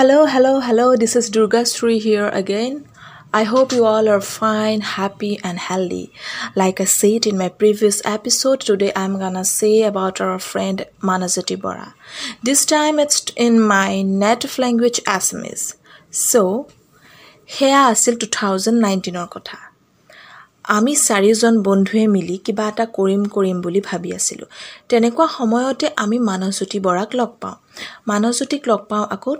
Hello, hello, hello. This is Durga Sri here again. I hope you all are fine, happy, and healthy. Like I said in my previous episode, today I'm gonna say about our friend Manazati Bora. This time it's in my native language Assamese. So, thousand নাইনটিনৰ কথা আমি চাৰিজন বন্ধুৱে মিলি কিবা এটা কৰিম কৰিম বুলি ভাবি আছিলোঁ তেনেকুৱা সময়তে আমি মানসজ্যোতি বৰাক লগ পাওঁ মানসজ্যোতিক লগ পাওঁ আকৌ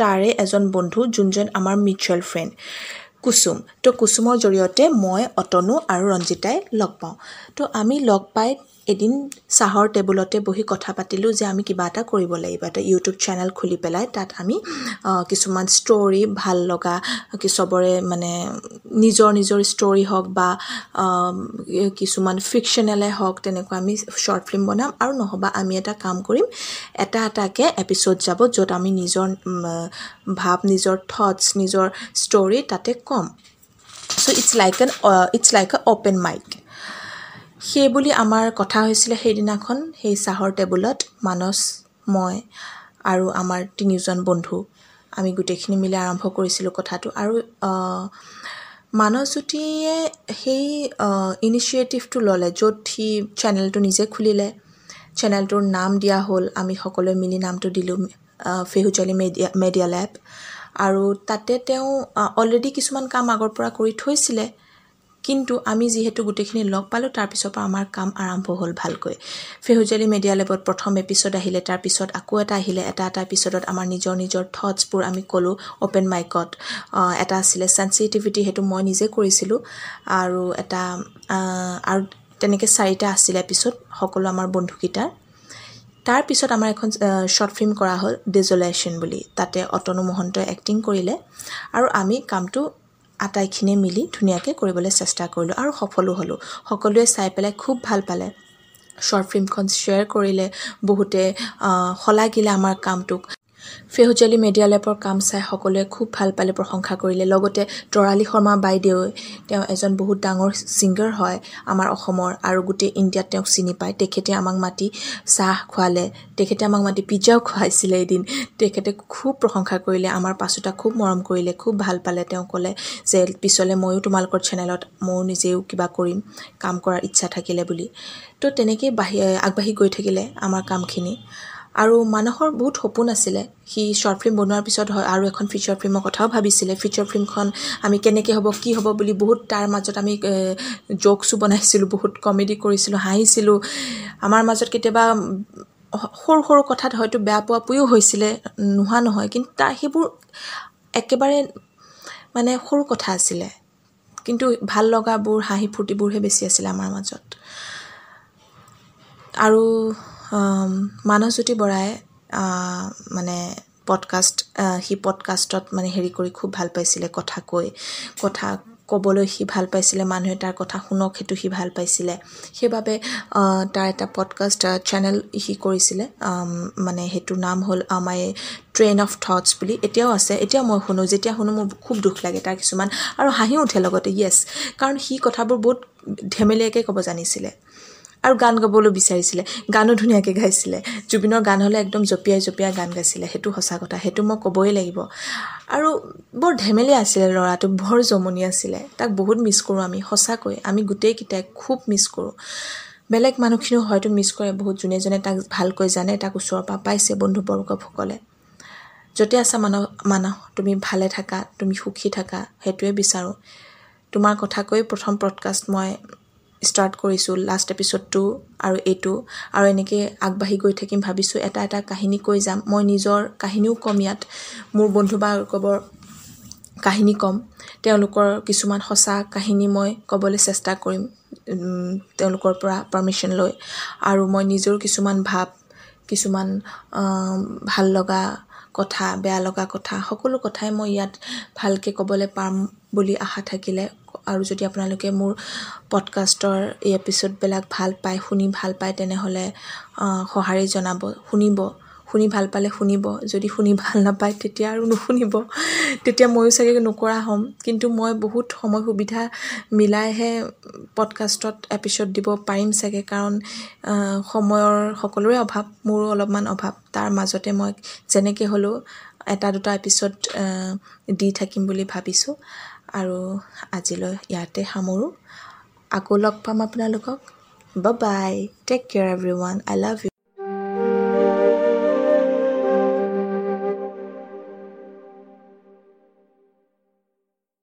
তাৰে এজন বন্ধু যোনজন আমাৰ মিউচুৱেল ফ্ৰেণ্ড কুচুম তো কুচুমৰ জৰিয়তে মই অতনু আৰু ৰঞ্জিতাই লগ পাওঁ। তো আমি লগ পাই এদিন চাহৰ টেবুলতে বহি কথা পাতিলোঁ যে আমি কিবা এটা কৰিব লাগিব। এটা ইউটিউব চেনেল খুলি পেলাই তাত আমি কিছুমান ষ্টৰি ভাল লগা চবৰে মানে নিজৰ নিজৰ ষ্টৰি হওক বা কিছুমান ফিকশ্যনেলে হওক তেনেকুৱা আমি শ্বৰ্ট ফিল্ম বনাম আৰু নহ'বা আমি এটা কাম কৰিম এটা এটাকৈ এপিছ'ড যাব য'ত আমি নিজৰ ভাৱ নিজৰ থটছ নিজৰ ষ্টৰি তাতে ক'ম। So' it's like an it's like a open mic সেই বুলি আমাৰ কথা হৈছিলে সেইদিনাখন সেই চাহৰ টেবুলত মানস মই আৰু আমাৰ তিনিজন বন্ধু। আমি গোটেইখিনি মিলি আৰম্ভ কৰিছিলোঁ কথাটো। আৰু মানসজ্যোতিয়ে সেই ইনিচিয়েটিভটো ল'লে য'ত সি চেনেলটো নিজে খুলিলে। চেনেলটোৰ নাম দিয়া হ'ল আমি সকলোৱে মিলি নামটো দিলোঁ ফেহুজালি মেডিয়া মেডিয়া লেব আৰু তাতে তেওঁ অলৰেডি কিছুমান কাম আগৰ পৰা কৰি থৈছিলে। কিন্তু আমি যিহেতু গোটেইখিনি লগ পালোঁ তাৰপিছৰ পৰা আমাৰ কাম আৰম্ভ হ'ল ভালকৈ। ফেহুজালি মেডিয়া লেবত প্ৰথম এপিছ'ড আহিলে তাৰপিছত আকৌ এটা আহিলে এটা এটা এপিছ'ডত আমাৰ নিজৰ নিজৰ থটছবোৰ আমি ক'লোঁ অ'পেন মাইকত এটা আছিলে চেঞ্চিটিভিটি সেইটো মই নিজে কৰিছিলোঁ। আৰু এটা আৰু তেনেকৈ চাৰিটা আছিলে এপিছ'ড সকলো আমাৰ বন্ধুকেইটাৰ। তাৰপিছত আমাৰ এখন শ্বৰ্ট ফিল্ম কৰা হ'ল ডিজলেশ্যন বুলি। তাতে অতনু মহন্তই এক্টিং কৰিলে। আৰু আমি কামটো আটাইখিনিয়ে মিলি ধুনীয়াকৈ কৰিবলৈ চেষ্টা কৰিলোঁ আৰু সফলো হ'লোঁ। সকলোৱে চাই পেলাই খুব ভাল পালে। শ্বৰ্ট ফিল্মখন শ্বেয়াৰ কৰিলে বহুতে শলাগিলে আমাৰ কামটোক। ফেহুজালি মেডিয়া লেবৰ কাম চাই সকলোৱে খুব ভাল পালে প্ৰশংসা কৰিলে। লগতে তৰালি শৰ্মা বাইদেউ তেওঁ এজন বহুত ডাঙৰ ছিংগাৰ হয় আমাৰ অসমৰ আৰু গোটেই ইণ্ডিয়াত তেওঁক চিনি পায়। তেখেতে আমাক মাতি চাহ খোৱালে তেখেতে আমাক মাতি পিজ্জাও খুৱাইছিলে এদিন। তেখেতে খুব প্ৰশংসা কৰিলে আমাৰ পাছোতা খুব মৰম কৰিলে খুব ভাল পালে। তেওঁ ক'লে যে পিছলৈ ময়ো তোমালোকৰ চেনেলত ময়ো নিজেও কিবা কৰিম কাম কৰাৰ ইচ্ছা থাকিলে বুলি। তো তেনেকেই বাঢ়ি আগবাঢ়ি গৈ থাকিলে আমাৰ কামখিনি। আৰু মানুহৰ বহুত সপোন আছিলে। সি শ্বৰ্ট ফিল্ম বনোৱাৰ পিছত হয় আৰু এখন ফিচাৰ ফিল্মৰ কথাও ভাবিছিলে। ফিচাৰ ফিল্মখন আমি কেনেকৈ হ'ব কি হ'ব বুলি বহুত তাৰ মাজত আমি জ'কছো বনাইছিলোঁ বহুত কমেডি কৰিছিলোঁ হাঁহিছিলোঁ। আমাৰ মাজত কেতিয়াবা সৰু সৰু কথাত হয়তো বেয়া পোৱা পুইও হৈছিলে নোহোৱা নহয় কিন্তু তাৰ সেইবোৰ একেবাৰে মানে সৰু কথা আছিলে। কিন্তু ভাল লগাবোৰ হাঁহি ফূৰ্তিবোৰহে বেছি আছিলে আমাৰ মাজত। আৰু মানসজ্যোতি বৰাই মানে পডকাষ্ট সি পডকাষ্টত মানে হেৰি কৰি খুব ভাল পাইছিলে কথা কৈ কথা ক'বলৈ সি ভাল পাইছিলে মানুহে তাৰ কথা শুনক সেইটো সি ভাল পাইছিলে। সেইবাবে তাৰ এটা পডকাষ্ট চেনেল সি কৰিছিলে মানে সেইটোৰ নাম হ'ল মাই ট্ৰেইন অফ থটছ বুলি। এতিয়াও আছে এতিয়াও মই শুনো যেতিয়া শুনো মোৰ খুব দুখ লাগে তাৰ কিছুমান আৰু হাঁহিও উঠে লগতে য়েছ কাৰণ সি কথাবোৰ বহুত ধেমেলীয়াকৈ ক'ব জানিছিলে। আৰু গান গাবলৈ বিচাৰিছিলে। গানো ধুনীয়াকৈ গাইছিলে। জুবিনৰ গান হ'লে একদম জঁপিয়াই জঁপিয়াই গান গাইছিলে। সেইটো সঁচা কথা সেইটো মই ক'বই লাগিব। আৰু বৰ ধেমেলীয়া আছিলে ল'ৰাটো বৰ জমনি আছিলে। তাক বহুত মিছ কৰোঁ আমি সঁচাকৈ। আমি গোটেইকেইটাই খুব মিছ কৰোঁ। বেলেগ মানুহখিনিও হয়তো মিছ কৰে। বহুত যোনে যোনে তাক ভালকৈ জানে তাক ওচৰৰ পৰা পাইছে বন্ধুবৰ্গসকলে য'তে আছা মানৱ মানৱ তুমি ভালে থাকা তুমি সুখী থাকা সেইটোৱে বিচাৰোঁ। তোমাৰ কথা কৈ প্ৰথম পডকাষ্ট মই ষ্টাৰ্ট কৰিছোঁ লাষ্ট এপিছ'ডটো আৰু এইটো আৰু এনেকৈ আগবাঢ়ি গৈ থাকিম ভাবিছোঁ। এটা এটা কাহিনী কৈ যাম। মই নিজৰ কাহিনীও ক'ম ইয়াত। মোৰ বন্ধু বান্ধৱৰ কাহিনী ক'ম। তেওঁলোকৰ কিছুমান সঁচা কাহিনী মই ক'বলৈ চেষ্টা কৰিম তেওঁলোকৰ পৰা পাৰ্মিশ্যন লৈ। আৰু মই নিজৰো কিছুমান ভাৱ কিছুমান ভাল লগা কথা বেয়া লগা কথা সকলো কথাই মই ইয়াত ভালকৈ ক'বলৈ পাম বুলি আশা থাকিলে। আৰু যদি আপোনালোকে মোৰ পডকাষ্টৰ এই এপিছ'ডবিলাক ভাল পায় শুনি ভাল পায় তেনেহ'লে সঁহাৰি জনাব শুনিব। শুনি ভাল পালে শুনিব। যদি শুনি ভাল নাপায় তেতিয়া আৰু নুশুনিব। তেতিয়া ময়ো চাগে নকৰা হ'ম। কিন্তু মই বহুত সময় সুবিধা মিলাইহে পডকাষ্টত এপিছ'ড দিব পাৰিম চাগে। কাৰণ সময়ৰ সকলোৰে অভাৱ মোৰো অলপমান অভাৱ। তাৰ মাজতে মই যেনেকৈ হ'লেও এটা দুটা এপিছ'ড দি থাকিম বুলি ভাবিছোঁ। আৰু আজিলৈ ইয়াতে সামৰোঁ। আকৌ লগ পাম আপোনালোকক। Bye take care everyone I love you